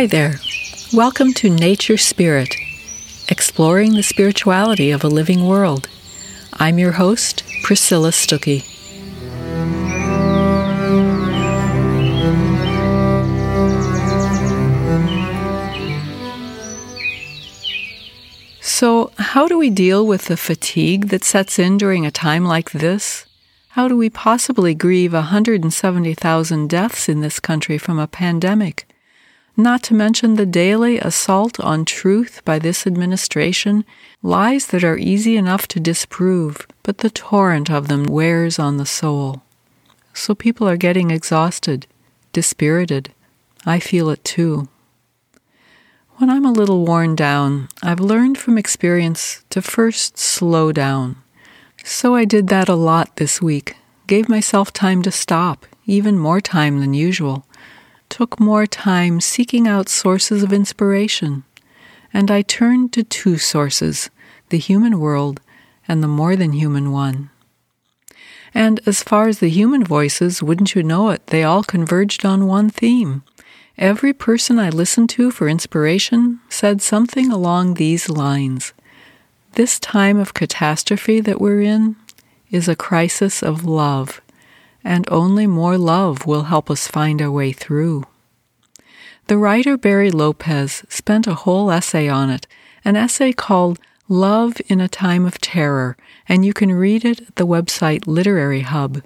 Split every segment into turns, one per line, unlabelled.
Hi there. Welcome to Nature Spirit, exploring the spirituality of a living world. I'm your host, Priscilla Stuckey. So, how do we deal with the fatigue that sets in during a time like this? How do we possibly grieve 170,000 deaths in this country from a pandemic? Not to mention the daily assault on truth by this administration, lies that are easy enough to disprove, but the torrent of them wears on the soul. So people are getting exhausted, dispirited. I feel it too. When I'm a little worn down, I've learned from experience to first slow down. So I did that a lot this week, gave myself time to stop, even more time than usual, took more time seeking out sources of inspiration, and I turned to two sources the human world and the more than human one. And as far as the human voices, wouldn't you know it, they all converged on one theme. Every person I listened to for inspiration said something along these lines. This time of catastrophe that we're in is a crisis of love, and only more love will help us find our way through. The writer Barry Lopez spent a whole essay on it, an essay called Love in a Time of Terror, and you can read it at the website Literary Hub.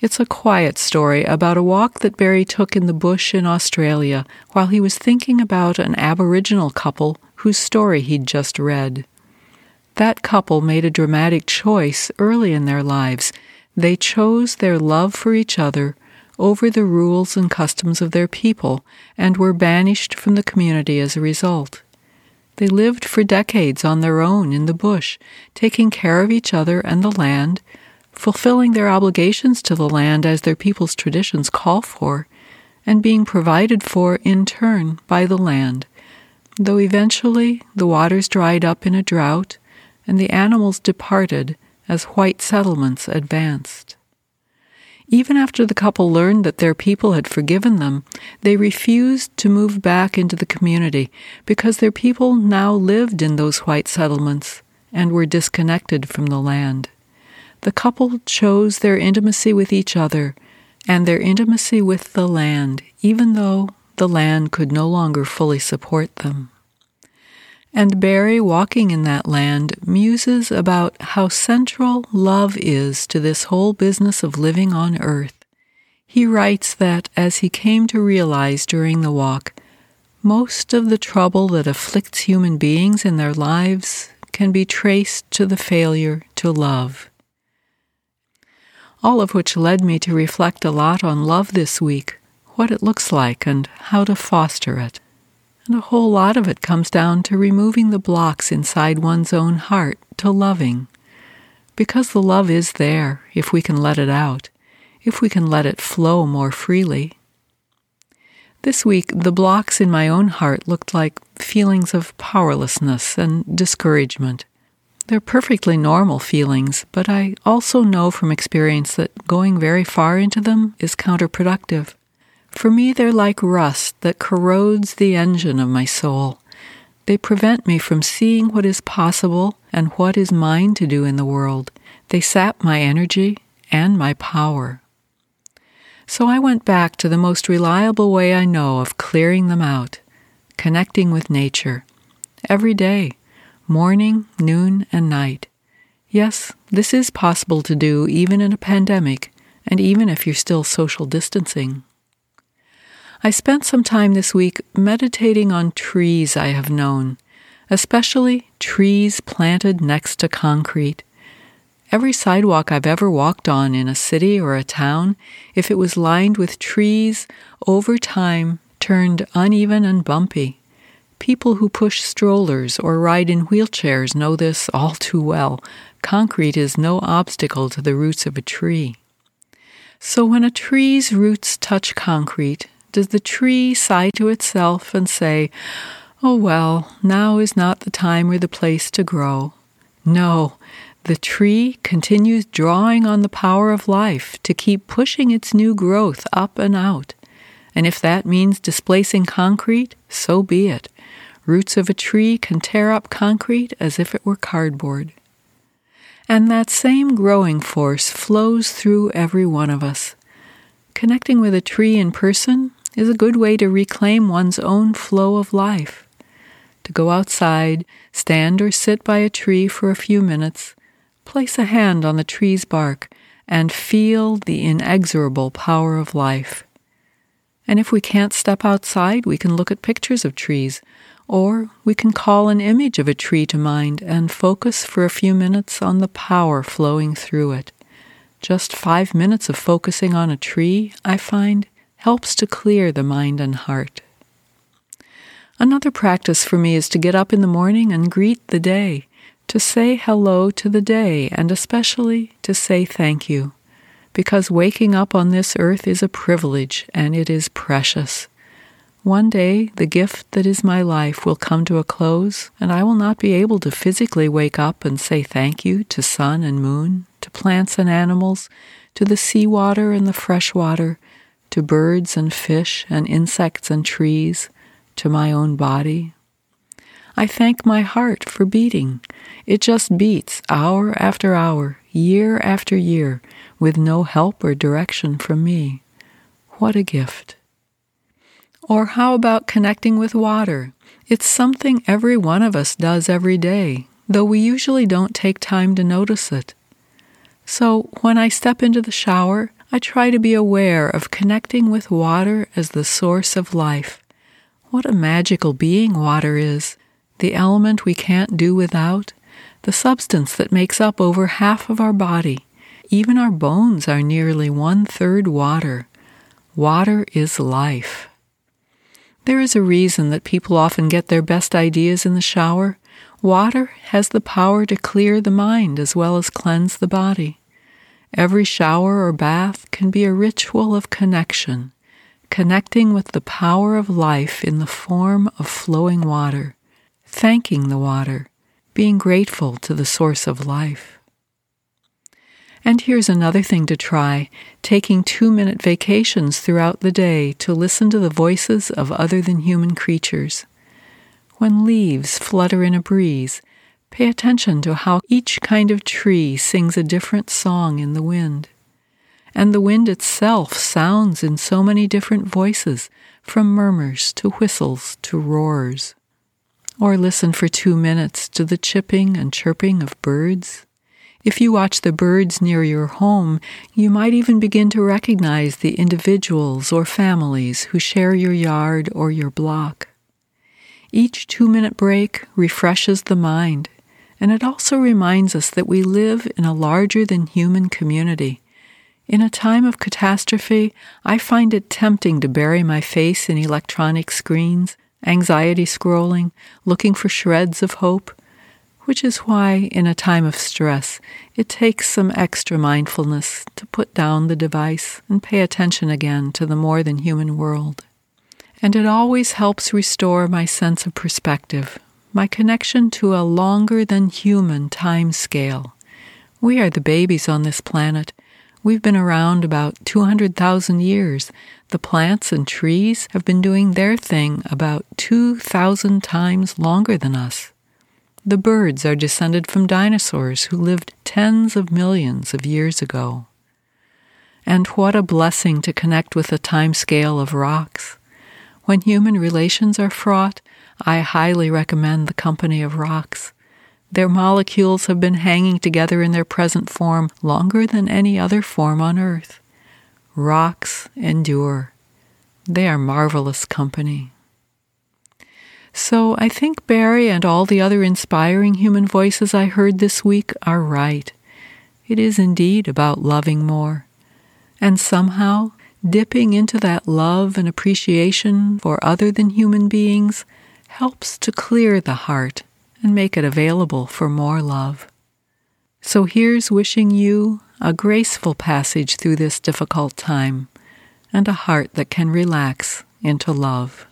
It's a quiet story about a walk that Barry took in the bush in Australia while he was thinking about an Aboriginal couple whose story he'd just read. That couple made a dramatic choice early in their lives. They chose their love for each other over the rules and customs of their people and were banished from the community as a result. They lived for decades on their own in the bush, taking care of each other and the land fulfilling their obligations to the land as their people's traditions call for, and being provided for in turn by the land, though eventually the waters dried up in a drought and the animals departed as white settlements advanced. Even after the couple learned that their people had forgiven them, they refused to move back into the community because their people now lived in those white settlements and were disconnected from the land the couple chose their intimacy with each other and their intimacy with the land, even though the land could no longer fully support them. And Barry, walking in that land, muses about how central love is to this whole business of living on earth. He writes that as he came to realize during the walk, most of the trouble that afflicts human beings in their lives can be traced to the failure to love all of which led me to reflect a lot on love this week, what it looks like, and how to foster it. And a whole lot of it comes down to removing the blocks inside one's own heart to loving. Because the love is there, if we can let it out, if we can let it flow more freely. This week, the blocks in my own heart looked like feelings of powerlessness and discouragement. They're perfectly normal feelings, but I also know from experience that going very far into them is counterproductive. For me, they're like rust that corrodes the engine of my soul. They prevent me from seeing what is possible and what is mine to do in the world. They sap my energy and my power. So I went back to the most reliable way I know of clearing them out, connecting with nature. Every day, morning, noon, and night. Yes, this is possible to do even in a pandemic, and even if you're still social distancing. I spent some time this week meditating on trees I have known, especially trees planted next to concrete. Every sidewalk I've ever walked on in a city or a town, if it was lined with trees, over time turned uneven and bumpy. People who push strollers or ride in wheelchairs know this all too well. Concrete is no obstacle to the roots of a tree. So when a tree's roots touch concrete, does the tree sigh to itself and say, Oh well, now is not the time or the place to grow? No, the tree continues drawing on the power of life to keep pushing its new growth up and out And if that means displacing concrete, so be it. Roots of a tree can tear up concrete as if it were cardboard. And that same growing force flows through every one of us. Connecting with a tree in person is a good way to reclaim one's own flow of life. To go outside, stand or sit by a tree for a few minutes, place a hand on the tree's bark, and feel the inexorable power of life. And if we can't step outside, we can look at pictures of trees, or we can call an image of a tree to mind and focus for a few minutes on the power flowing through it. Just five minutes of focusing on a tree, I find, helps to clear the mind and heart. Another practice for me is to get up in the morning and greet the day to say hello to the day and especially to say thank you, because waking up on this earth is a privilege and it is precious. One day, the gift that is my life will come to a close, and I will not be able to physically wake up and say thank you to sun and moon, to plants and animals, to the sea water and the fresh water, to birds and fish and insects and trees, to my own body, I thank my heart for beating. It just beats hour after hour, year after year, with no help or direction from me. What a gift. Or how about connecting with water? It's something every one of us does every day, though we usually don't take time to notice it. So when I step into the shower, I try to be aware of connecting with water as the source of life. What a magical being water is the element we can't do without, the substance that makes up over half of our body. Even our bones are nearly one third water. Water is life. There is a reason that people often get their best ideas in the shower. Water has the power to clear the mind as well as cleanse the body. Every shower or bath can be a ritual of connection, connecting with the power of life in the form of flowing water thanking the water, being grateful to the source of life. And here's another thing to try taking two minute vacations throughout the day to listen to the voices of other than human creatures. When leaves flutter in a breeze, pay attention to how each kind of tree sings a different song in the wind. And the wind itself sounds in so many different voices, from murmurs to whistles to roars or listen for two minutes to the chipping and chirping of birds. If you watch the birds near your home, you might even begin to recognize the individuals or families who share your yard or your block. Each two minute break refreshes the mind, and it also reminds us that we live in a larger than human community. In a time of catastrophe, I find it tempting to bury my face in electronic screens anxiety scrolling, looking for shreds of hope, which is why, in a time of stress, it takes some extra mindfulness to put down the device and pay attention again to the more than human world. And it always helps restore my sense of perspective, my connection to a longer than human time scale. We are the babies on this planet. We've been around about 200,000 years, the plants and trees have been doing their thing about 2,000 times longer than us. The birds are descended from dinosaurs who lived tens of millions of years ago. And what a blessing to connect with the time scale of rocks. When human relations are fraught, I highly recommend the company of rocks. Their molecules have been hanging together in their present form longer than any other form on earth. Rocks endure. They are marvelous company. So I think Barry and all the other inspiring human voices I heard this week are right. It is indeed about loving more. And somehow, dipping into that love and appreciation for other than human beings helps to clear the heart and make it available for more love. So here's wishing you a graceful passage through this difficult time, and a heart that can relax into love.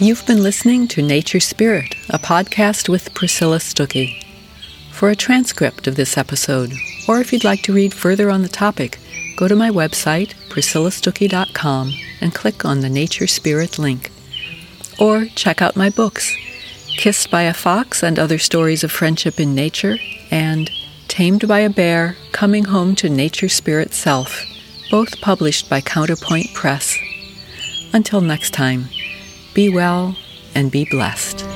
You've been listening to Nature Spirit, a podcast with Priscilla Stuckey. For a transcript of this episode, or if you'd like to read further on the topic, go to my website, priscillastuckey.com, and click on the Nature Spirit link. Or check out my books, Kissed by a Fox and Other Stories of Friendship in Nature, and Tamed by a Bear Coming Home to Nature Spirit Self, both published by Counterpoint Press. Until next time, be well and be blessed.